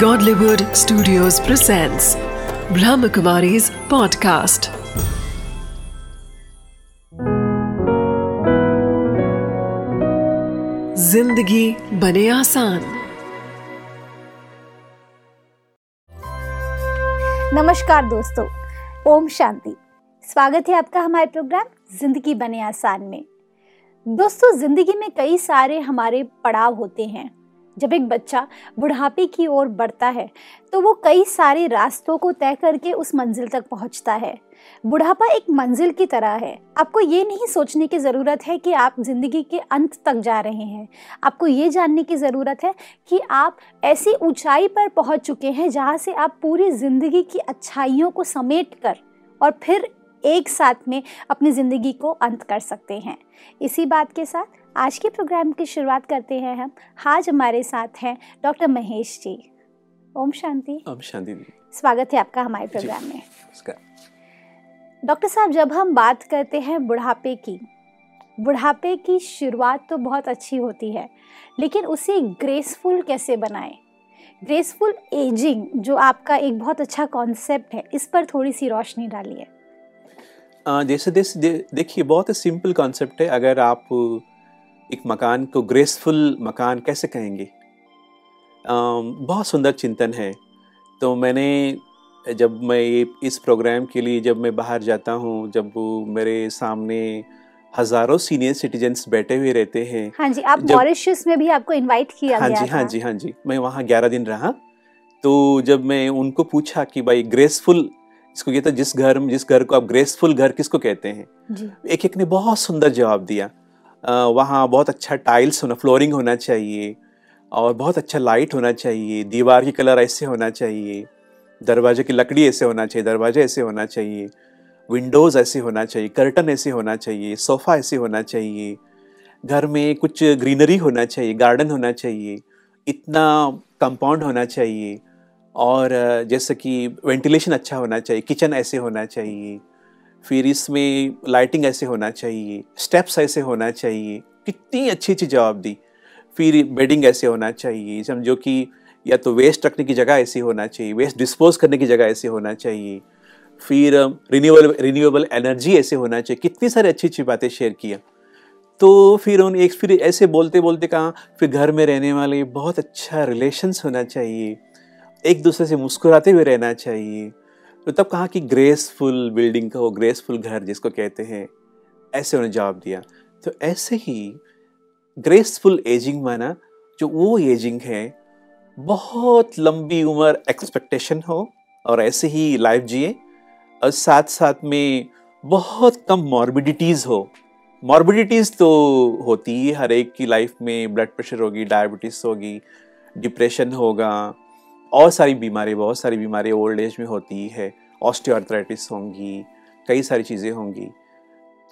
Godlywood Studios presents Brahmakumari's podcast. ज़िंदगी बने आसान। नमस्कार दोस्तों, ओम शांति। स्वागत है आपका हमारे प्रोग्राम ज़िंदगी बने आसान में। दोस्तों, ज़िंदगी में कई सारे हमारे पड़ाव होते हैं। जब एक बच्चा बुढ़ापे की ओर बढ़ता है तो वो कई सारे रास्तों को तय करके उस मंजिल तक पहुँचता है। बुढ़ापा एक मंजिल की तरह है। आपको ये नहीं सोचने की ज़रूरत है कि आप ज़िंदगी के अंत तक जा रहे हैं। आपको ये जानने की ज़रूरत है कि आप ऐसी ऊंचाई पर पहुँच चुके हैं जहाँ से आप पूरी ज़िंदगी की अच्छाइयों को समेट कर और फिर एक साथ में अपनी ज़िंदगी को अंत कर सकते हैं। इसी बात के साथ आज के प्रोग्राम की शुरुआत करते हैं हम। आज हमारे साथ हैं डॉक्टर महेश जी। ओम शांति। ओम शांति स्वागत है आपका हमारे प्रोग्राम में। डॉक्टर साहब जब हम बात करते हैं बुढ़ापे की बुढ़ापे की शुरुआत तो बहुत अच्छी होती है लेकिन उसे ग्रेसफुल कैसे बनाएँ? ग्रेसफुल एजिंग जो आपका एक बहुत अच्छा कॉन्सेप्ट है इस पर थोड़ी सी रोशनी डालिए। जैसे देखिए बहुत ही सिंपल कॉन्सेप्ट है। अगर आप एक मकान को ग्रेसफुल मकान कैसे कहेंगे? बहुत सुंदर चिंतन है। तो मैंने जब मैं ये इस प्रोग्राम के लिए जब मैं बाहर जाता हूँ जब मेरे सामने हज़ारों सीनियर सिटीजन्स बैठे हुए रहते हैं हाँ जी आप मॉरिशस में भी आपको इनवाइट किया हाँ गया जी था। हाँ जी हाँ जी मैं वहाँ ग्यारह दिन रहा। तो जब मैं उनको पूछा कि भाई ग्रेसफुल इसको कहते जिस घर जिस घर को आप ग्रेसफुल घर किसको कहते हैं? जी। एक एक ने बहुत सुंदर जवाब दिया। वहाँ बहुत अच्छा टाइल्स होना फ्लोरिंग होना चाहिए और बहुत अच्छा लाइट होना चाहिए दीवार की कलर ऐसे होना चाहिए दरवाजे की लकड़ी ऐसे होना चाहिए दरवाजे ऐसे होना चाहिए विंडोज़ ऐसे होना चाहिए कर्टन ऐसे होना चाहिए सोफ़ा ऐसे होना चाहिए घर में कुछ ग्रीनरी होना चाहिए गार्डन होना चाहिए इतना कंपाउंड होना चाहिए और जैसे कि वेंटिलेशन अच्छा होना चाहिए किचन ऐसे होना चाहिए फिर इसमें लाइटिंग ऐसे होना चाहिए स्टेप्स ऐसे होना चाहिए, कितनी अच्छी अच्छी जवाब दी। फिर बेडिंग ऐसे होना चाहिए, समझो कि या तो वेस्ट रखने की जगह ऐसी होना चाहिए वेस्ट डिस्पोज करने की जगह ऐसे होना चाहिए। फिर रिन्यूएबल रिन्यूएबल एनर्जी ऐसे होना चाहिए, कितनी सारी अच्छी अच्छी बातें शेयर किया तो फिर उन, एक फिर ऐसे बोलते बोलते कहा, फिर घर में रहने वाले, बहुत अच्छा रिलेशंस होना चाहिए। एक दूसरे से मुस्कुराते हुए रहना चाहिए। तो तब कहा कि ग्रेसफुल बिल्डिंग का वो ग्रेसफुल घर जिसको कहते हैं, ऐसे उन्होंने जवाब दिया। तो ऐसे ही ग्रेसफुल एजिंग माना, जो वो एजिंग है, बहुत लंबी उम्र एक्सपेक्टेशन हो, और ऐसे ही लाइफ जिए, और साथ साथ में बहुत कम मॉर्बिडिटीज़ हो। मॉर्बिडिटीज़ तो होती ही हर एक की लाइफ में ब्लड प्रेशर होगी डायबिटीज़ होगी डिप्रेशन होगा और सारी बीमारी बहुत सारी बीमारी ओल्ड एज में होती है ऑस्टियोआर्थराइटिस होंगी, कई सारी चीज़ें होंगी।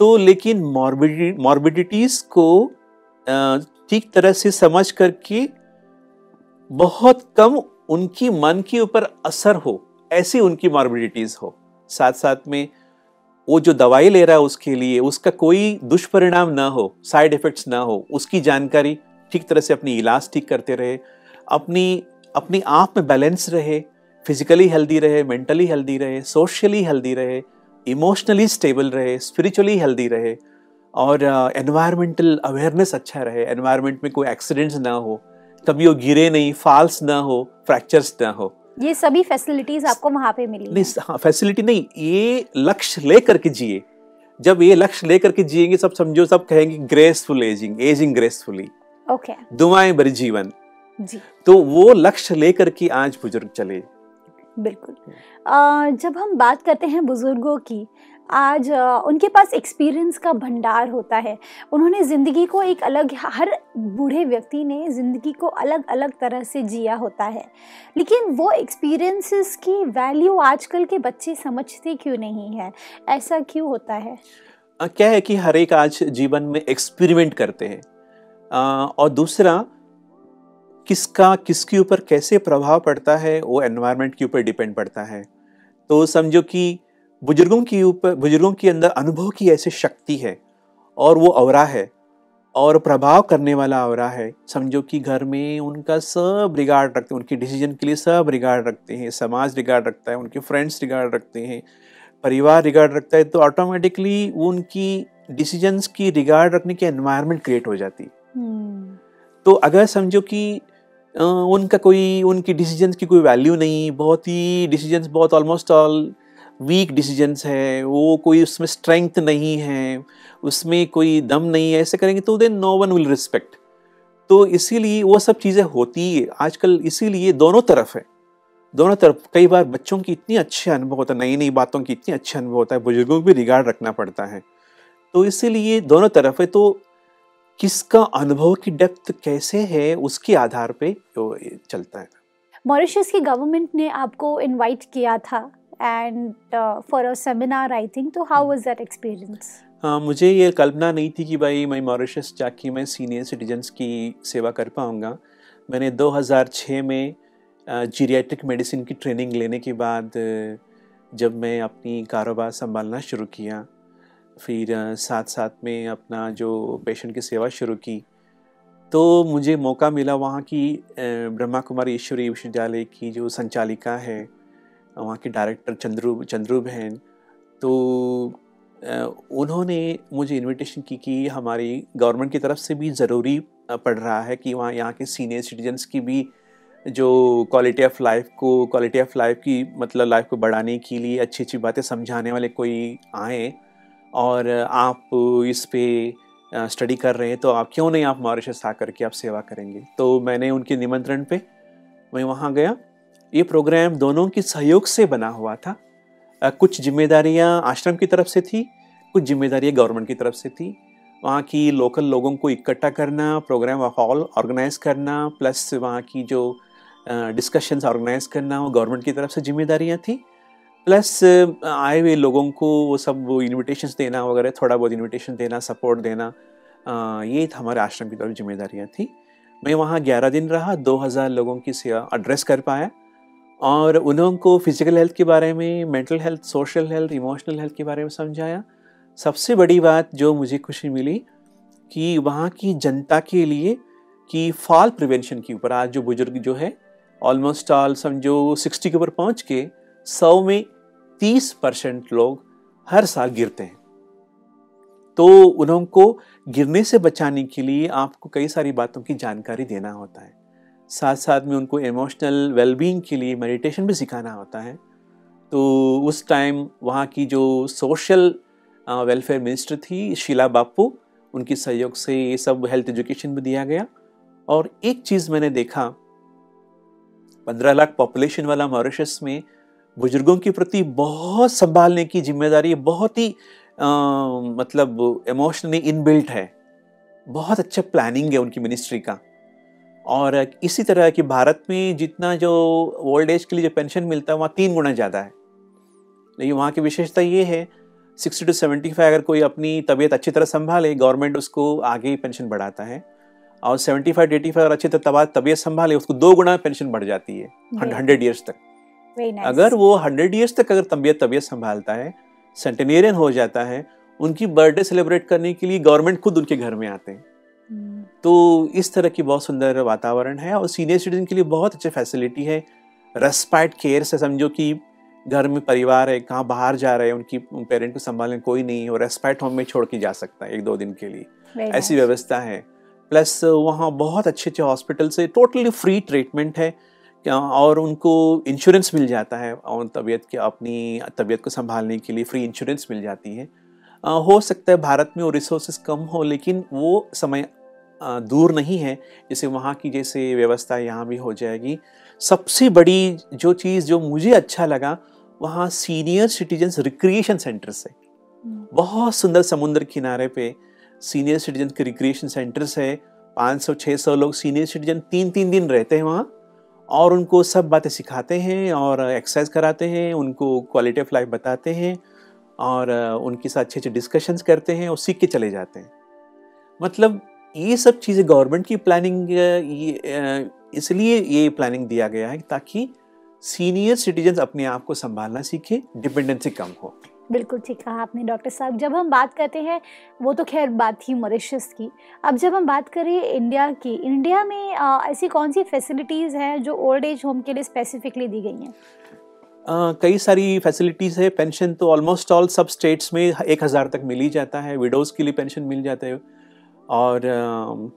तो लेकिन मॉर्बिडिटी मॉर्बिडिटीज़ को ठीक तरह से समझ करके बहुत कम उनकी मन के ऊपर असर हो, ऐसी उनकी मॉर्बिडिटीज़ हो। साथ साथ में वो जो दवाई ले रहा है उसके लिए, उसका कोई दुष्परिणाम ना हो साइड इफ़ेक्ट्स ना हो, उसकी जानकारी ठीक तरह से अपनी इलाज ठीक करते रहे, अपनी अपनी आप में बैलेंस रहे फिजिकली हेल्दी रहे मेंटली हेल्दी रहे सोशली हेल्दी रहे इमोशनली स्टेबल रहे स्पिरिचुअली हेल्दी रहे और एनवायरमेंटल uh, अवेयरनेस अच्छा रहे। एनवायरमेंट में कोई एक्सीडेंट्स ना हो कभी वो गिरे नहीं फॉल्स ना हो फ्रैक्चर्स ना हो। ये सभी फैसिलिटीज़ आपको वहाँ पे मिली नहीं हाँ फैसिलिटी नहीं ये लक्ष्य लेकर के जिए। जब ये लक्ष्य लेकर के जिएँगे सब समझो सब कहेंगे graceful ageing ageing gracefully okay okay. दुआएँ भरी जीवन। जी। तो वो लक्ष्य लेकर के आज बुज़ुर्ग चले। बिल्कुल। आ, जब हम बात करते हैं बुज़ुर्गों की आज उनके पास एक्सपीरियंस का भंडार होता है। उन्होंने ज़िंदगी को एक अलग हर बूढ़े व्यक्ति ने ज़िंदगी को अलग अलग तरह से जिया होता है। लेकिन वो एक्सपीरियंसेस की वैल्यू आजकल के बच्चे समझते क्यों नहीं है? ऐसा क्यों होता है? क्या है कि हर एक आज जीवन में एक्सपेरिमेंट करते हैं। और दूसरा किसका किसके ऊपर कैसे प्रभाव पड़ता है वो एनवायरनमेंट के ऊपर डिपेंड पड़ता है। तो समझो कि बुज़ुर्गों के ऊपर बुज़ुर्गों के अंदर अनुभव की ऐसी शक्ति है और वो अवरा है और प्रभाव करने वाला हो रहा है। समझो कि घर में उनका सब रिगार्ड रखते हैं उनके डिसीज़न के लिए सब रिगार्ड रखते हैं समाज रिगार्ड रखता है उनके फ्रेंड्स रिगार्ड रखते हैं परिवार रिगार्ड रखता है तो ऑटोमेटिकली वो उनकी डिसीजंस की रिगार्ड रखने की एनवायरनमेंट क्रिएट हो जाती हम्म, तो अगर समझो कि उनका कोई, उनकी डिसीजंस की कोई वैल्यू नहीं, बहुत ही डिसीजंस बहुत ऑलमोस्ट ऑल वीक डिसीजंस है, वो कोई उसमें स्ट्रेंथ नहीं है, उसमें कोई दम नहीं है, ऐसे करेंगे तो then no one will respect तो इसीलिए वो सब चीज़ें होती है, आजकल इसीलिए दोनों तरफ़ है। दोनों तरफ़, कई बार बच्चों की इतनी अच्छे अनुभव होता है नई नई बातों की इतनी अच्छे अनुभव होता है, बुज़ुर्गों को भी रिगार्ड रखना पड़ता है। तो इसीलिए दोनों तरफ़ है तो किसका अनुभव की डेप्थ कैसे है उसके आधार पे चलता है। मॉरिशस की गवर्नमेंट ने आपको इनवाइट किया था and for a seminar I think तो हाउ वाज दैट एक्सपीरियंस मुझे ये कल्पना नहीं थी कि भाई मैं मॉरिशस जाके मैं सीनियर सिटीजन्स की सेवा कर पाऊँगा। मैंने 2006 में जीरियाट्रिक मेडिसिन की ट्रेनिंग लेने के बाद जब मैं अपनी कारोबार संभालना शुरू किया फिर साथ साथ में अपना जो पेशेंट की सेवा शुरू की। तो मुझे मौका मिला वहाँ की ब्रह्मा कुमारी ईश्वरी विश्वविद्यालय की जो संचालिका है, वहाँ के डायरेक्टर चंद्रू चंद्रू बहन। तो उन्होंने मुझे इनविटेशन की कि हमारी गवर्नमेंट की तरफ़ से भी ज़रूरी पड़ रहा है कि वहाँ, यहाँ के सीनियर सिटीजन्स की भी जो क्वालिटी ऑफ़ लाइफ को क्वालिटी ऑफ़ लाइफ की मतलब लाइफ को बढ़ाने के लिए अच्छी अच्छी बातें समझाने वाले कोई आए। और आप इस पे स्टडी कर रहे हैं तो आप क्यों नहीं आप मॉरिशस आ करके आप सेवा करेंगे? तो मैंने उनके निमंत्रण पे, मैं वहाँ गया। ये प्रोग्राम दोनों की सहयोग से बना हुआ था। कुछ जिम्मेदारियाँ आश्रम की तरफ़ से थी, कुछ जिम्मेदारियाँ गवर्नमेंट की तरफ़ से थी। वहाँ की लोकल लोगों को इकट्ठा करना प्रोग्राम हॉल ऑर्गेनाइज करना प्लस वहाँ की जो डिस्कशंस ऑर्गेनाइज करना, वो गवर्नमेंट की तरफ़ से जिम्मेदारियाँ थी। प्लस आए हुए लोगों को वो सब वो इन्विटेशन देना वगैरह थोड़ा बहुत इन्विटेशन देना सपोर्ट देना अ, ये हमारे आश्रम की तरफ़ जिम्मेदारियाँ थी। मैं वहाँ ग्यारह दिन रहा दो हज़ार लोगों की सेवा एड्रेस कर पाया और उन्हों को फ़िज़िकल हेल्थ के बारे में mental health social health emotional health के बारे में समझाया। सबसे बड़ी बात जो मुझे खुशी मिली कि वहाँ की जनता के लिए कि फॉल प्रिवेंशन के ऊपर आज जो बुज़ुर्ग जो है ऑलमोस्ट ऑल समझो सिक्सटी के ऊपर पहुँच के सौ में तीस परसेंट लोग हर साल गिरते हैं। तो उनको गिरने से बचाने के लिए आपको कई सारी बातों की जानकारी देना होता है। साथ साथ में उनको इमोशनल वेलबींग के लिए मेडिटेशन भी सिखाना होता है। तो उस टाइम वहाँ की जो सोशल वेलफेयर मिनिस्टर थी शीला बापू, उनकी सहयोग से ये सब हेल्थ एजुकेशन भी दिया गया। और एक चीज़ मैंने देखा, पंद्रह लाख पॉपुलेशन वाला मॉरिशस में बुज़ुर्गों के प्रति बहुत संभालने की ज़िम्मेदारी बहुत ही अ, मतलब इमोशनली इनबिल्ट है। बहुत अच्छा प्लानिंग है उनकी मिनिस्ट्री का। और इसी तरह कि भारत में जितना जो ओल्ड एज के लिए जो पेंशन मिलता है वहाँ तीन गुना ज़्यादा है। लेकिन वहाँ की विशेषता ये है सिक्सटी टू सेवेंटी फाइव अगर कोई अपनी तबीयत अच्छी तरह संभाले गवर्नमेंट उसको आगे ही पेंशन बढ़ाता है। और सेवेंटी फाइव एटी फाइव अगर अच्छी तरह तबा- तबीयत संभाले उसको दो गुना पेंशन बढ़ जाती है हंड्रेड ईयर्स तक। नाइस अगर वो हंड्रेड ईयर्स तक अगर तबियत तबियत संभालता है सेंटेनेरियन हो जाता है उनकी बर्थडे सेलिब्रेट करने के लिए गवर्नमेंट खुद उनके घर में आते हैं। तो इस तरह की बहुत सुंदर वातावरण है और सीनियर सिटीजन के लिए बहुत अच्छी फैसिलिटी है। रेस्पाइट केयर से समझो कि घर में परिवार है कहाँ बाहर जा रहे हैं उनकी पेरेंट को संभालने कोई नहीं और रेस्पाइट होम में छोड़ के जा सकता है एक दो दिन के लिए। ऐसी व्यवस्था है। प्लस वहाँ बहुत अच्छे अच्छे हॉस्पिटल से टोटली फ्री ट्रीटमेंट है। और उनको इंश्योरेंस मिल जाता है और तबीयत के अपनी तबीयत को संभालने के लिए फ्री इंश्योरेंस मिल जाती है। हो सकता है भारत में वो रिसोर्सेज कम हो लेकिन वो समय दूर नहीं है। जैसे वहाँ की जैसे व्यवस्था यहाँ भी हो जाएगी। सबसे बड़ी जो चीज़ जो मुझे अच्छा लगा वहाँ सीनियर सिटीजन्स रिक्रिएशन सेंटर्स है। बहुत सुंदर समुद्र किनारे पे सीनियर सिटीजन के रिक्रिएशन सेंटर्स है। 500 600 लोग सीनियर सिटीजन तीन तीन दिन रहते हैं वहाँ। और उनको सब बातें सिखाते हैं और एक्सरसाइज कराते हैं, उनको क्वालिटी ऑफ़ लाइफ बताते हैं और उनके साथ अच्छे अच्छे डिस्कशंस करते हैं और सीख के चले जाते हैं। मतलब ये सब चीज़ें गवर्नमेंट की प्लानिंग इसलिए ये प्लानिंग दिया गया है ताकि सीनियर सिटीजन्स अपने आप को संभालना सीखे डिपेंडेंसी कम हो। बिल्कुल ठीक कहा आपने डॉक्टर साहब। जब हम बात करते हैं वो तो खैर बात थी मॉरिशस की। अब जब हम बात करें इंडिया की इंडिया में आ, ऐसी कौन सी फैसिलिटीज़ हैं जो ओल्ड एज होम के लिए स्पेसिफिकली दी गई हैं? Uh, कई सारी फैसिलिटीज़ है। पेंशन तो ऑलमोस्ट ऑल सब स्टेट्स में एक हज़ार तक मिल ही जाता है। विडोज़ के लिए पेंशन मिल जाता है। और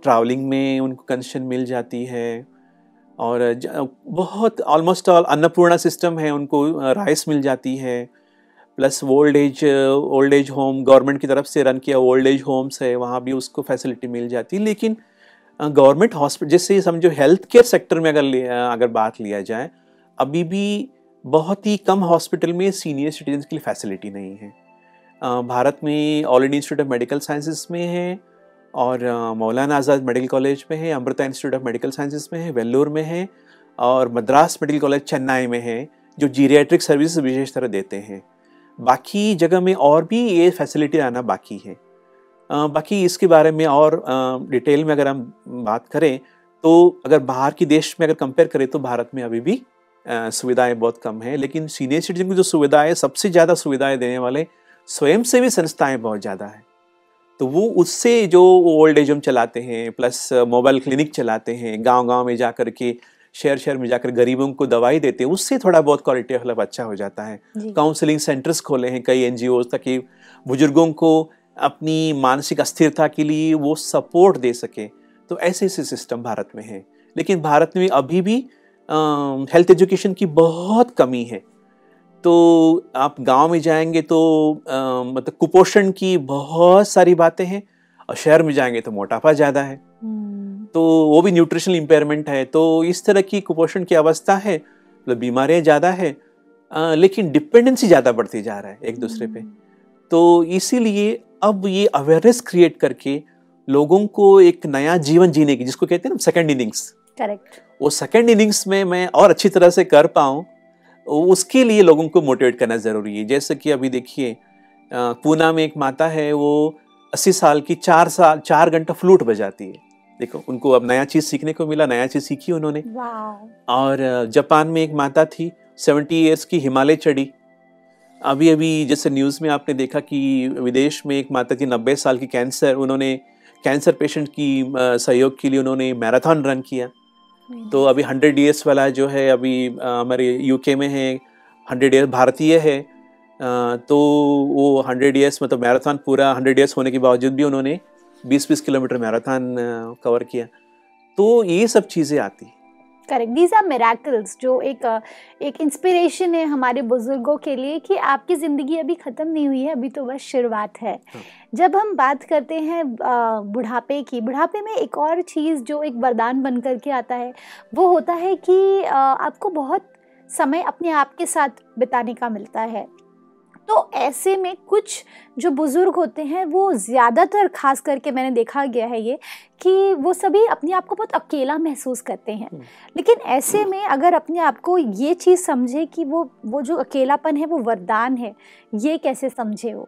ट्रैवलिंग uh, में उनको कंशन मिल जाती है। और बहुत ऑलमोस्ट ऑल अन्नपूर्णा सिस्टम है उनको राइस मिल जाती है। Plus old age old age home, government की तरफ़ से रन किया ओल्ड एज होम्स है, वहाँ भी उसको फैसिलिटी मिल जाती लेकिन गवर्नमेंट हॉस्पिटल जैसे समझो हेल्थ केयर सेक्टर में अगर अगर बात लिया जाए, अभी भी बहुत ही कम हॉस्पिटल में सीनियर सिटीजन के लिए फैसिलिटी नहीं है। भारत में all India institute of medical sciences में है और मौलाना आज़ाद मेडिकल कॉलेज में है, Amrita institute of medical sciences में है, वेल्लोर में है और मद्रास मेडिकल कॉलेज चेन्नई में है, जो जीरियाट्रिक सर्विस विशेष तरह देते हैं। बाकी जगह में और भी ये फैसिलिटी आना बाकी है। बाकी इसके बारे में और डिटेल में अगर हम बात करें तो अगर बाहर की देश में अगर कंपेयर करें तो भारत में अभी भी सुविधाएँ बहुत कम है, लेकिन सीनियर सिटीजन की जो सुविधाएँ, सबसे ज़्यादा सुविधाएँ देने वाले स्वयं सेवी संस्थाएँ बहुत ज़्यादा है। तो वो उससे जो ओल्ड एज होम चलाते हैं प्लस मोबाइल क्लिनिक चलाते हैं गाँव गाँव में जा कर के शहर शहर में जाकर गरीबों को दवाई देते हैं उससे थोड़ा बहुत क्वालिटी ऑफ़ लाइफ अच्छा हो जाता है। काउंसलिंग सेंटर्स खोले हैं कई एन ताकि बुज़ुर्गों को अपनी मानसिक अस्थिरता के लिए वो सपोर्ट दे सके। तो ऐसे ऐसे सिस्टम भारत में है। लेकिन भारत में अभी भी हेल्थ एजुकेशन की बहुत कमी है। तो आप गाँव में जाएँगे तो आ, मतलब कुपोषण की बहुत सारी बातें हैं और शहर में जाएँगे तो मोटापा ज़्यादा है। हम्म। तो वो भी न्यूट्रिशनल इम्पेयरमेंट है तो इस तरह की कुपोषण की अवस्था है मतलब बीमारियाँ ज़्यादा है आ, लेकिन डिपेंडेंसी ज़्यादा बढ़ती जा रहा है एक दूसरे पे। हम्म। तो इसीलिए अब ये अवेयरनेस क्रिएट करके लोगों को एक नया जीवन जीने की जिसको कहते हैं ना सेकेंड इनिंग्स करेक्ट वो सेकेंड इनिंग्स में मैं और अच्छी तरह से कर पाऊँ उसके लिए लोगों को मोटिवेट करना ज़रूरी है। जैसे कि अभी देखिए पूना में एक माता है वो अस्सी साल की चार साल चार घंटा फ्लूट बजाती है। देखो उनको अब नया चीज़ सीखने को मिला नया चीज़ सीखी उन्होंने। और जापान में एक माता थी सेवेंटी ईयर्स की हिमालय चढ़ी। अभी अभी जैसे न्यूज़ में आपने देखा कि विदेश में एक माता थी नब्बे साल की कैंसर उन्होंने कैंसर पेशेंट की सहयोग के लिए उन्होंने मैराथन रन किया। तो अभी हंड्रेड ईयर्स वाला जो है अभी हमारे यूके में है हंड्रेड ईयर्स भारतीय है। तो वो हंड्रेड ईयर्स मतलब मैराथन पूरा हंड्रेड ईयर्स होने के बावजूद भी उन्होंने बीस बीस किलोमीटर मैराथन कवर किया। तो ये सब चीज़ें आती करेक्ट दीज आर मेराकल्स जो एक एक इंस्पिरेशन है हमारे बुज़ुर्गों के लिए कि आपकी ज़िंदगी अभी ख़त्म नहीं हुई है अभी तो बस शुरुआत है। हाँ। जब हम बात करते हैं बुढ़ापे की बुढ़ापे में एक और चीज़ जो एक वरदान बन कर के आता है वो होता है कि आपको बहुत समय अपने आप के साथ बिताने का मिलता है। तो ऐसे में कुछ जो बुज़ुर्ग होते हैं वो ज़्यादातर खास करके मैंने देखा गया है ये कि वो सभी अपने आप को बहुत अकेला महसूस करते हैं हम्म। लेकिन ऐसे में अगर अपने आप को ये चीज़ समझे कि वो वो जो अकेलापन है वो वरदान है ये कैसे समझे वो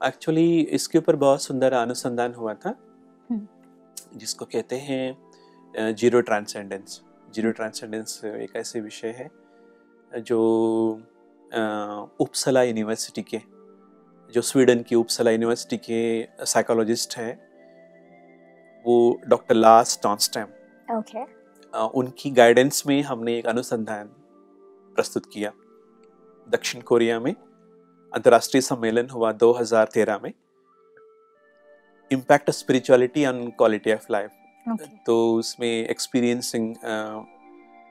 एक्चुअली uh, इसके ऊपर बहुत सुंदर अनुसंधान हुआ था हम्म। जिसको कहते हैं ज़ीरो ट्रांसेंडेंस ज़ीरो ट्रांसेंडेंस एक ऐसे विषय है जो उपसला यूनिवर्सिटी के जो स्वीडन की उपसला यूनिवर्सिटी के साइकोलॉजिस्ट हैं वो डॉक्टर लास टॉन्स्टैम ओके उनकी गाइडेंस में हमने एक अनुसंधान प्रस्तुत किया। दक्षिण कोरिया में अंतर्राष्ट्रीय सम्मेलन हुआ 2013 में। Impact spirituality on quality of life तो उसमें experiencing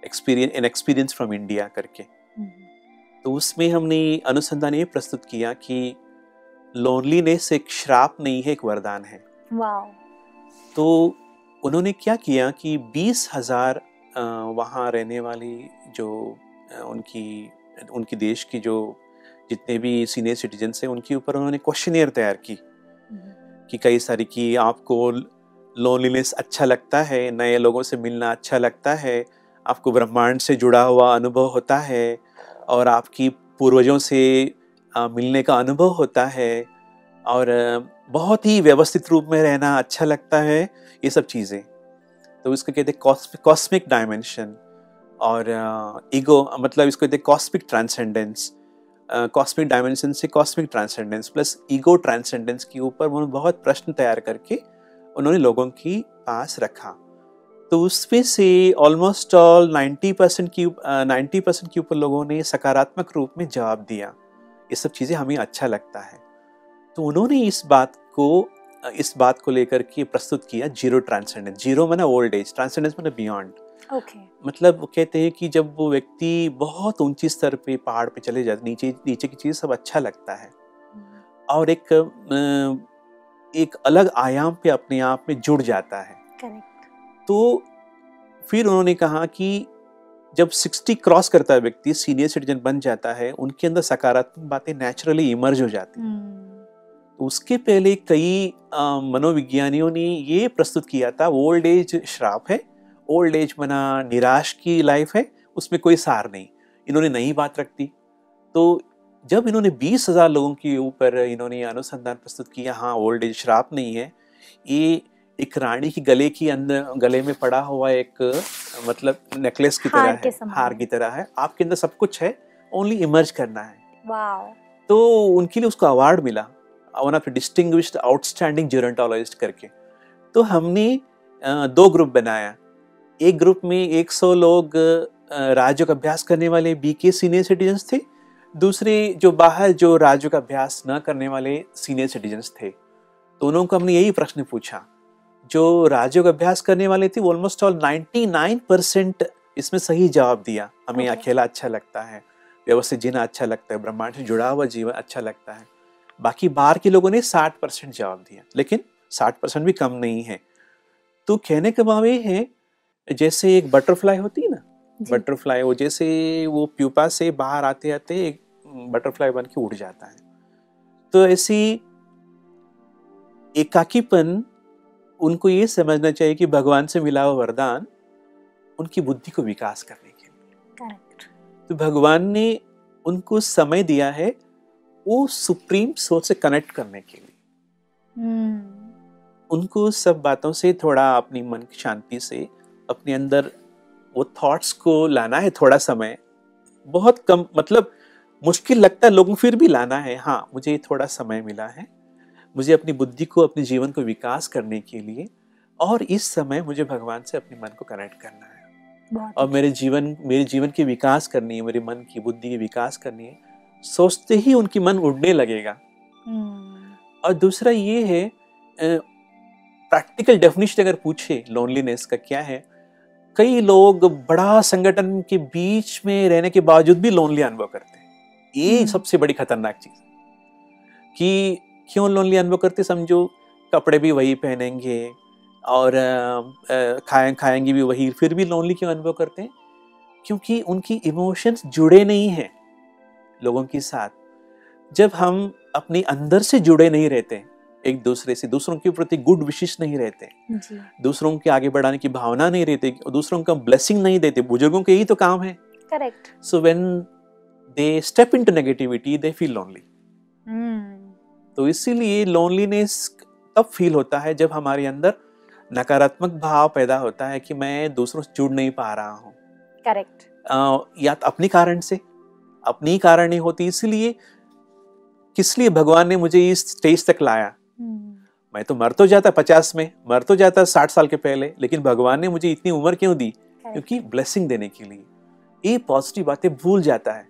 experience an experience from India करके। Mm-hmm. तो उसमें हमने अनुसंधान ये प्रस्तुत किया कि लोनलीनेस एक श्राप नहीं है एक वरदान है तो उन्होंने क्या किया कि बीस हज़ार वहाँ रहने वाली जो उनकी उनकी देश की जो जितने भी सीनियर सिटीजन हैं उनके ऊपर उन्होंने क्वेश्चनियर तैयार की हम्म। कि कई सारी कि आपको लोनलीनेस अच्छा लगता है नए लोगों से मिलना अच्छा लगता है आपको ब्रह्मांड से जुड़ा हुआ अनुभव होता है और आपकी पूर्वजों से मिलने का अनुभव होता है और बहुत ही व्यवस्थित रूप में रहना अच्छा लगता है ये सब चीज़ें। तो इसको कहते हैं कॉस्मिक डायमेंशन और ईगो मतलब इसको कहते हैं कॉस्मिक ट्रांसेंडेंस कॉस्मिक डायमेंशन से cosmic transcendence plus ego transcendence के ऊपर उन्होंने बहुत प्रश्न तैयार करके उन्होंने लोगों की पास रखा। तो उसमें से ऑलमोस्ट ऑल 90 परसेंट की नाइन्टी परसेंट के ऊपर लोगों ने सकारात्मक रूप में जवाब दिया। ये सब चीज़ें हमें अच्छा लगता है। तो उन्होंने इस बात को इस बात को लेकर के प्रस्तुत किया ज़ीरो ट्रांसेंडेंस ज़ीरो मैंने ओल्ड एज ट्रांसेंडेंस मैंने बियॉन्ड okay. मतलब वो कहते हैं कि जब वो व्यक्ति बहुत ऊँची स्तर पे पहाड़ पे चले जाते नीचे नीचे की चीज़ सब अच्छा लगता है। और एक एक अलग आयाम पे अपने आप में जुड़ जाता है। Correct. तो फिर उन्होंने कहा कि जब 60 क्रॉस करता है व्यक्ति सीनियर सिटीजन बन जाता है उनके अंदर सकारात्मक बातें नेचुरली इमर्ज हो जाती हैं। तो उसके पहले कई मनोविज्ञानियों ने ये प्रस्तुत किया था ओल्ड एज श्राप है ओल्ड एज मना निराश की लाइफ है उसमें कोई सार नहीं इन्होंने नई बात रख दी। तो जब इन्होंने बीस हज़ार लोगों के ऊपर इन्होंने अनुसंधान प्रस्तुत किया हाँ ओल्ड एज श्राप नहीं है ये एक रानी की गले की अंदर गले में पड़ा हुआ एक मतलब नेकलेस की तरह है हार की तरह है। आपके अंदर सब कुछ है ओनली इमर्ज करना है। तो उनके लिए उसको अवार्ड मिला। One of distinguished outstanding gerontologist करके। तो हमने दो ग्रुप बनाया। एक ग्रुप में 100 लोग राज्य का अभ्यास करने वाले बी के सीनियर सिटीजन थे। दूसरे जो बाहर जो राज्य का अभ्यास न करने वाले सीनियर सिटीजन थे। दोनों को हमने यही प्रश्न पूछा। जो राजयोग अभ्यास करने वाले थे ऑलमोस्ट ऑल 99 परसेंट इसमें सही जवाब दिया। हमें okay. अकेला अच्छा लगता है व्यवस्थित जीना अच्छा लगता है ब्रह्मांड से जुड़ा हुआ जीवन अच्छा लगता है। बाकी बाहर के लोगों ने 60 परसेंट जवाब दिया लेकिन 60 परसेंट भी कम नहीं है। तो कहने का भाव ये है जैसे एक बटरफ्लाई होती है ना बटरफ्लाई वो जैसे वो प्यूपा से बाहर आते आते एक बटरफ्लाई बन के उड़ जाता है। तो ऐसी एकाकीपन उनको ये समझना चाहिए कि भगवान से मिला हुआ वरदान उनकी बुद्धि को विकास करने के लिए। तो भगवान ने उनको समय दिया है वो सुप्रीम सोच से कनेक्ट करने के लिए। hmm. उनको सब बातों से थोड़ा अपनी मन की शांति से अपने अंदर वो थॉट्स को लाना है थोड़ा समय। बहुत कम मतलब मुश्किल लगता है लोगों फिर भी लाना है। हाँ मुझे थोड़ा समय मिला है। मुझे अपनी बुद्धि को अपने जीवन को विकास करने के लिए और इस समय मुझे भगवान से अपने मन को कनेक्ट करना है और। मेरे जीवन मेरे जीवन की विकास करनी है मेरे मन की बुद्धि की विकास करनी है सोचते ही उनकी मन उड़ने लगेगा हम्म। और दूसरा ये है प्रैक्टिकल डेफिनेशन अगर पूछे लोनलीनेस का क्या है कई लोग बड़ा संगठन के बीच में रहने के बावजूद भी लोनली अनुभव करते हैं ये हम्म। सबसे बड़ी खतरनाक चीज़ कि क्यों लोनली अनुभव करते? समझो कपड़े भी वही पहनेंगे और खाए खाएँगे भी वही फिर भी लोनली क्यों अनुभव करते हैं? क्योंकि उनकी इमोशंस जुड़े नहीं हैं लोगों के साथ। जब हम अपने अंदर से जुड़े नहीं रहते एक दूसरे से दूसरों के प्रति गुड विशेष नहीं रहते दूसरों के आगे बढ़ाने की भावना नहीं रहती दूसरों का ब्लेसिंग नहीं देते बुज़ुर्गों के यही तो काम है। Correct so when they step into negativity they feel lonely तो इसीलिए लोनलीनेस तब फील होता है जब हमारे अंदर नकारात्मक भाव पैदा होता है कि मैं दूसरों से जुड़ नहीं पा रहा हूँ। करेक्ट या तो अपने कारण से अपनी कारण नहीं होती। इसलिए किस लिए भगवान ने मुझे इस स्टेज तक लाया? मैं तो मर तो जाता पचास में मर तो जाता साठ साल के पहले लेकिन भगवान ने मुझे इतनी उम्र क्यों दी? क्योंकि ब्लेसिंग देने के लिए। ये पॉजिटिव बातें भूल जाता है।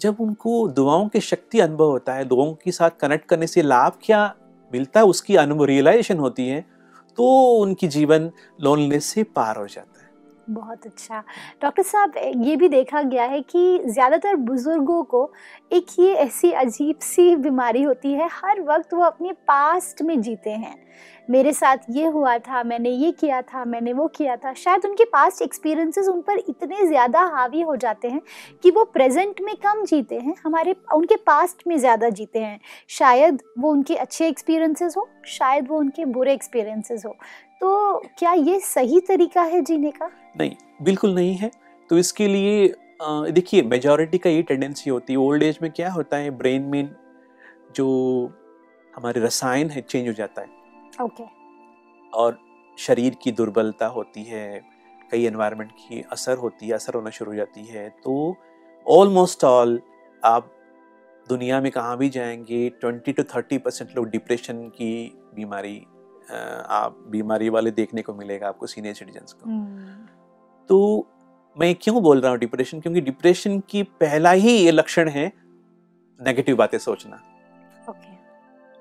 जब उनको दुआओं की शक्ति अनुभव होता है लोगों के साथ कनेक्ट करने से लाभ क्या मिलता है, उसकी अनुभव रियलाइजेशन होती है तो उनकी जीवन लोनलेस से पार हो जाता है। बहुत अच्छा। डॉक्टर साहब, ये भी देखा गया है कि ज़्यादातर बुज़ुर्गों को एक ये ऐसी अजीब सी बीमारी होती है, हर वक्त वो अपने पास्ट में जीते हैं। मेरे साथ ये हुआ था, मैंने ये किया था, मैंने वो किया था। शायद उनके पास्ट एक्सपीरियंसेस उन पर इतने ज़्यादा हावी हो जाते हैं कि वो प्रेजेंट में कम जीते हैं, हमारे, उनके पास्ट में ज़्यादा जीते हैं। शायद वो उनके अच्छे एक्सपीरियंसेस हो, शायद वो उनके बुरे एक्सपीरियंसेस हो। तो क्या ये सही तरीका है जीने का? नहीं, बिल्कुल नहीं है। तो इसके लिए देखिए मेजॉरिटी का ये टेंडेंसी होती है। ओल्ड एज में क्या होता है ब्रेन में जो हमारे रसायन है चेंज हो जाता है। Okay okay. और शरीर की दुर्बलता होती है कई एनवायरनमेंट की असर होती है असर होना शुरू हो जाती है तो ऑलमोस्ट ऑल आप दुनिया में कहाँ भी जाएँगे ट्वेंटी टू थर्टी परसेंट लोग डिप्रेशन की बीमारी आप बीमारी वाले देखने को मिलेगा आपको सीनियर सिटीजन्स को। हम्म, तो मैं क्यों बोल रहा हूँ डिप्रेशन क्योंकि डिप्रेशन की पहला ही ये लक्षण है नेगेटिव बातें सोचना। ओके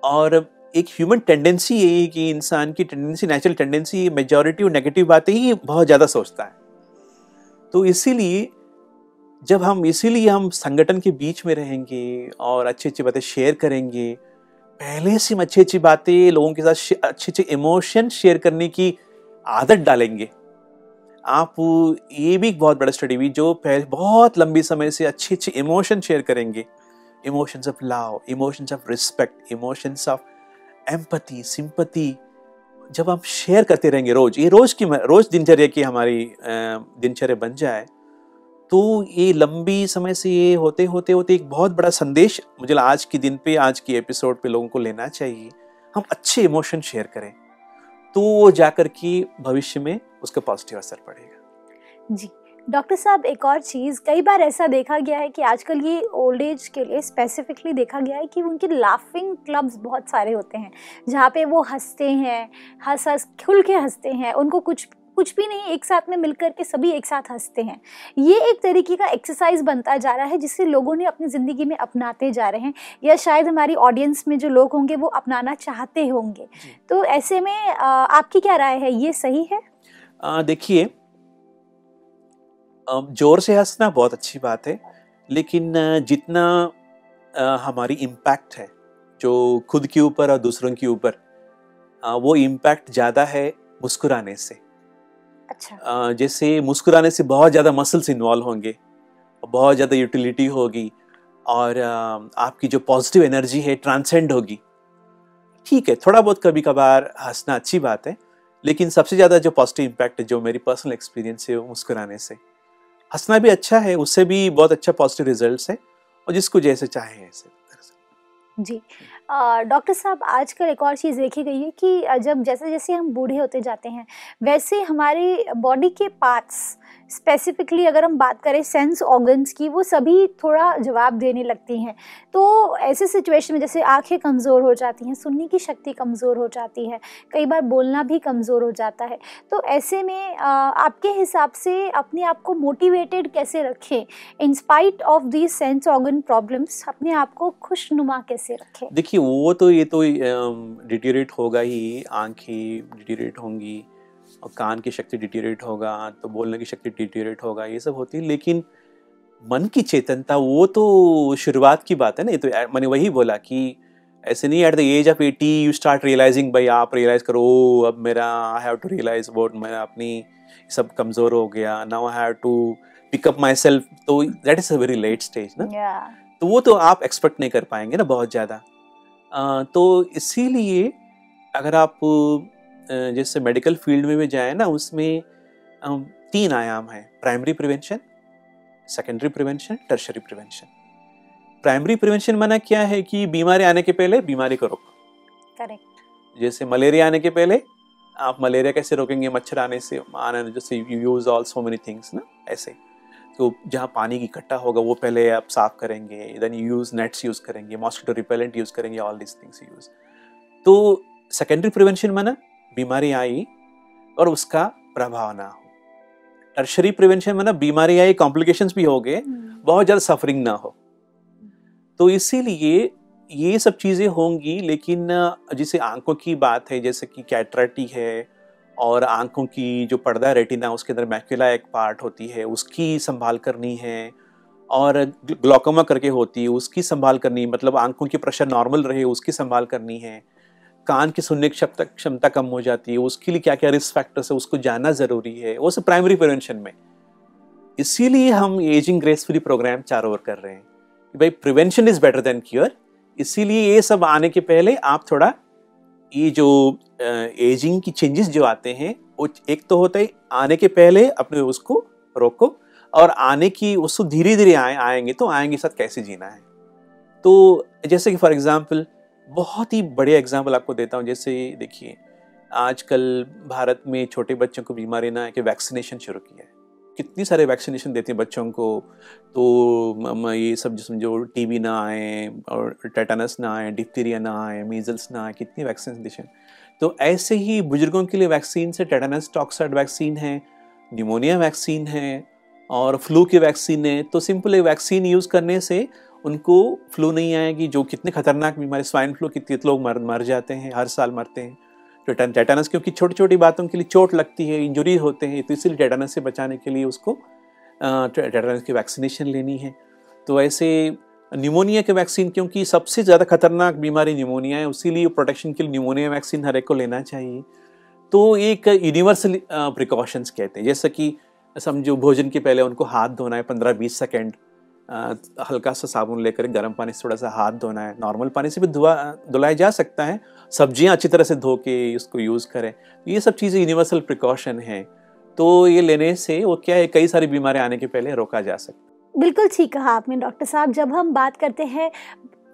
और एक ह्यूमन टेंडेंसी यही है कि इंसान की टेंडेंसी नेचुरल टेंडेंसी मेजॉरिटी और नेगेटिव बातें ही बहुत ज़्यादा सोचता है। तो इसीलिए जब हम, इसीलिए हम संगठन के बीच में रहेंगे और अच्छी अच्छी बातें शेयर करेंगे, पहले से हम अच्छी अच्छी बातें, लोगों के साथ अच्छे अच्छे इमोशन शेयर करने की आदत डालेंगे। आप ये भी एक बहुत बड़ा स्टडी हुई जो पहले बहुत लंबी समय से अच्छे अच्छे इमोशन शेयर करेंगे। Emotions of love emotions of respect emotions of empathy sympathy जब आप शेयर करते रहेंगे रोज, ये रोज की रोज दिनचर्या की हमारी दिनचर्या बन जाए तो ये लंबी समय से ये होते होते होते एक बहुत बड़ा संदेश मुझे आज के दिन पे, आज की एपिसोड पे लोगों को लेना चाहिए। हम अच्छे इमोशन शेयर करें तो वो जाकर के भविष्य में उसका पॉजिटिव असर पड़ेगा। जी। डॉक्टर साहब एक और चीज़ कई बार ऐसा देखा गया है कि आजकल ये ओल्ड एज के लिए स्पेसिफिकली देखा गया है कि उनके लाफिंग क्लब्स बहुत सारे होते हैं जहाँ पे वो हँसते हैं हंस हंस खुल के हँसते हैं उनको कुछ कुछ भी नहीं एक साथ में मिलकर के सभी एक साथ हँसते हैं। ये एक तरीके का एक्सरसाइज बनता जा रहा है जिससे लोगों ने अपनी ज़िंदगी में अपनाते जा रहे हैं या शायद हमारी ऑडियंस में जो लोग होंगे वो अपनाना चाहते होंगे। तो ऐसे में आपकी क्या राय है? ये सही है? देखिए ज़ोर से हंसना बहुत अच्छी बात है लेकिन जितना हमारी इम्पैक्ट है जो खुद के ऊपर और दूसरों के ऊपर वो इम्पैक्ट ज़्यादा है मुस्कुराने से। अच्छा। जैसे मुस्कुराने से बहुत ज़्यादा मसल्स इन्वॉल्व होंगे बहुत ज़्यादा यूटिलिटी होगी और आपकी जो पॉजिटिव एनर्जी है ट्रांसेंड होगी। ठीक है थोड़ा बहुत कभी कभार हंसना अच्छी बात है लेकिन सबसे ज़्यादा जो पॉजिटिव इम्पैक्ट है जो मेरी पर्सनल एक्सपीरियंस है वो मुस्कुराने से। हंसना भी अच्छा है, उससे भी बहुत अच्छा पॉजिटिव रिज़ल्ट है, और जिसको जैसे चाहे ऐसे। जी। डॉक्टर साहब, आजकल एक और चीज़ देखी गई है कि जब जैसे जैसे हम बूढ़े होते जाते हैं, वैसे हमारे बॉडी के पार्ट्स, स्पेसिफिकली अगर हम बात करें सेंस ऑर्गन्स की, वो सभी थोड़ा जवाब देने लगती हैं। तो ऐसे सिचुएशन में जैसे आँखें कमज़ोर हो जाती हैं, सुनने की शक्ति कमज़ोर हो जाती है, कई बार बोलना भी कमज़ोर हो जाता है तो ऐसे में आपके हिसाब से अपने आप को मोटिवेटेड कैसे रखें in spite of these sense organ problems, अपने आप को खुशनुमा कैसे रखें? देखिए वो तो ये तो डिटीरेट होगा ही आँखें डिटीरेट होंगी और कान की शक्ति डिटीरेट होगा तो बोलने की शक्ति डिटीरेट होगा ये सब होती है लेकिन मन की चेतनता वो तो शुरुआत की बात है ना ये तो मैंने वही बोला कि ऐसे नहीं at the age of eighty you start realising भाई आप रियलाइज़ करो ओ अब मेरा I have to realise about मैं अपनी सब कमज़ोर हो गया now I have to pick up my self तो that is a very late stage ना? तो वो तो आप एक्सपेक्ट नहीं कर पाएँगे ना बहुत ज़्यादा। तो इसीलिए अगर आप जैसे मेडिकल फ़ील्ड में भी जाए ना उसमें तीन आयाम हैं। Primary prevention secondary prevention tertiary prevention primary prevention माना क्या है कि बीमारी आने के पहले बीमारी को रोको। करेक्ट जैसे मलेरिया आने के पहले आप मलेरिया कैसे रोकेंगे? मच्छर आने से आने जैसे you use all so many things ना ऐसे। तो जहाँ पानी की इकट्ठा होगा वो पहले आप साफ़ करेंगे then you use nets use करेंगे मॉस्किटो रिपेलेंट यूज़ करेंगे ऑल दिस थिंग्स यूज़ तो सेकेंडरी प्रिवेंशन माना बीमारी आई और उसका प्रभाव ना हो। टर्शरी प्रिवेंशन माना बीमारी आई कॉम्प्लिकेशंस भी हो गए बहुत ज़्यादा सफरिंग ना हो। तो इसीलिए ये सब चीज़ें होंगी लेकिन जैसे आँखों की बात है जैसे कि कैटराटी है और आँखों की जो पर्दा रेटिना, उसके अंदर मैक्यूला एक पार्ट होती है, उसकी संभाल करनी है और ग्लोकोमा करके होती है, उसकी संभाल करनी मतलब आँखों की प्रेशर नॉर्मल रहे, उसकी संभाल करनी है। कान की सुनने की क्षमता क्षमता कम हो जाती है, उसके लिए क्या क्या रिस्क फैक्टर्स है, उसको जानना ज़रूरी है, वो सब प्राइमरी प्रिवेंशन में। इसीलिए हम एजिंग ग्रेसफुली प्रोग्राम चार ओवर कर रहे हैं कि भाई prevention is better than cure इसीलिए ये सब आने के पहले आप थोड़ा ये जो एजिंग की चेंजेस जो आते हैं, वो एक तो होता है आने के पहले अपने उसको रोको और आने की उसको धीरे धीरे आए, आएँगे तो आएँगे साथ कैसे जीना है। तो जैसे कि फॉर एग्जांपल बहुत ही बढ़िया एग्जांपल आपको देता हूँ। जैसे देखिए, आजकल भारत में छोटे बच्चों को बीमारी ना है कि वैक्सीनेशन शुरू किया है। कितनी सारे वैक्सीनेशन देते हैं बच्चों को? तो ये सब जो टीबी ना आए और टेटानस ना आए, डिप्थीरिया ना आए, मीजल्स ना आए, कितनी वैक्सीनेशन तो ऐसे ही बुज़ुर्गों के लिए वैक्सीन से टेटानस, टॉक्साइड वैक्सीन है, निमोनिया वैक्सीन है और फ्लू की वैक्सीन है तो सिंपल एक वैक्सीन यूज़ करने से उनको फ्लू नहीं आएगी, जो कितने खतरनाक बीमारी, स्वाइन फ्लू कितने लोग मर मर जाते हैं, हर साल मरते हैं। टेटन, टेटानस, क्योंकि छोटी छोटी बातों के लिए चोट लगती है इंजरी होते हैं तो इसीलिए टेटानस से बचाने के लिए उसको टेटानस की वैक्सीनेशन लेनी है। तो ऐसे न्यूमोनिया के वैक्सीन क्योंकि सबसे ज़्यादा खतरनाक बीमारी न्यूमोनिया है, उसीलिए प्रोटेक्शन के लिए न्यूमोनिया वैक्सीन हर एक को लेना चाहिए। तो एक यूनिवर्सल प्रिकॉशंस कहते हैं, जैसे कि समझो भोजन के पहले उनको हाथ धोना है, पंद्रह बीस सेकेंड। हल्का सा साबुन लेकर गर्म पानी से थोड़ा सा हाथ धोना है। नॉर्मल पानी से भी धुआ धुलाया जा सकता है। सब्ज़ियाँ अच्छी तरह से धो के उसको यूज़ करें। ये सब चीज़ें यूनिवर्सल प्रिकॉशन है। तो ये लेने से वो क्या है, कई सारी बीमारियाँ आने के पहले रोका जा सकता है। बिल्कुल ठीक कहा आपने, डॉक्टर साहब। जब हम बात करते हैं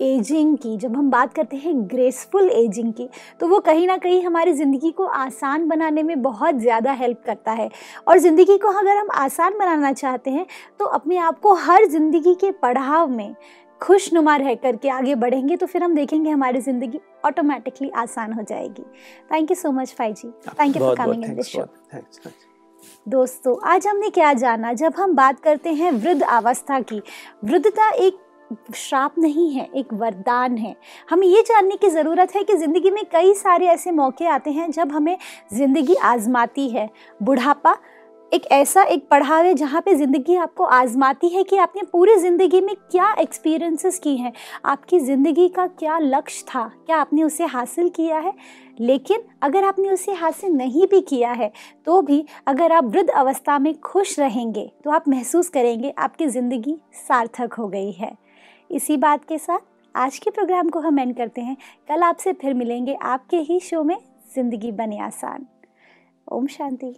एजिंग की जब हम बात करते हैं ग्रेसफुल एजिंग की तो वो कहीं ना कहीं हमारी ज़िंदगी को आसान बनाने में बहुत ज़्यादा हेल्प करता है। और ज़िंदगी को अगर हम आसान बनाना चाहते हैं तो अपने आप को हर ज़िंदगी के पड़ाव में खुशनुमा रह करके आगे बढ़ेंगे तो फिर हम देखेंगे हमारी ज़िंदगी ऑटोमेटिकली आसान हो जाएगी। थैंक यू सो मच फाई जी thank you for coming in this show दोस्तों आज हमने क्या जाना? जब हम बात करते हैं वृद्ध अवस्था की वृद्धता एक श्राप नहीं है, एक वरदान है। हमें ये जानने की ज़रूरत है कि ज़िंदगी में कई सारे ऐसे मौके आते हैं जब हमें ज़िंदगी आजमाती है। बुढ़ापा एक ऐसा एक पढ़ाव है जहाँ पे ज़िंदगी आपको आजमाती है कि आपने पूरी ज़िंदगी में क्या एक्सपीरियंसेस की हैं। आपकी ज़िंदगी का क्या लक्ष्य था? क्या आपने उसे हासिल किया है? लेकिन अगर आपने उसे हासिल नहीं भी किया है तो भी अगर आप वृद्ध अवस्था में खुश रहेंगे तो आप महसूस करेंगे आपकी ज़िंदगी सार्थक हो गई है। इसी बात के साथ आज के प्रोग्राम को हम एंड करते हैं। कल आपसे फिर मिलेंगे आपके ही शो में ज़िंदगी बने आसान। ओम शांति।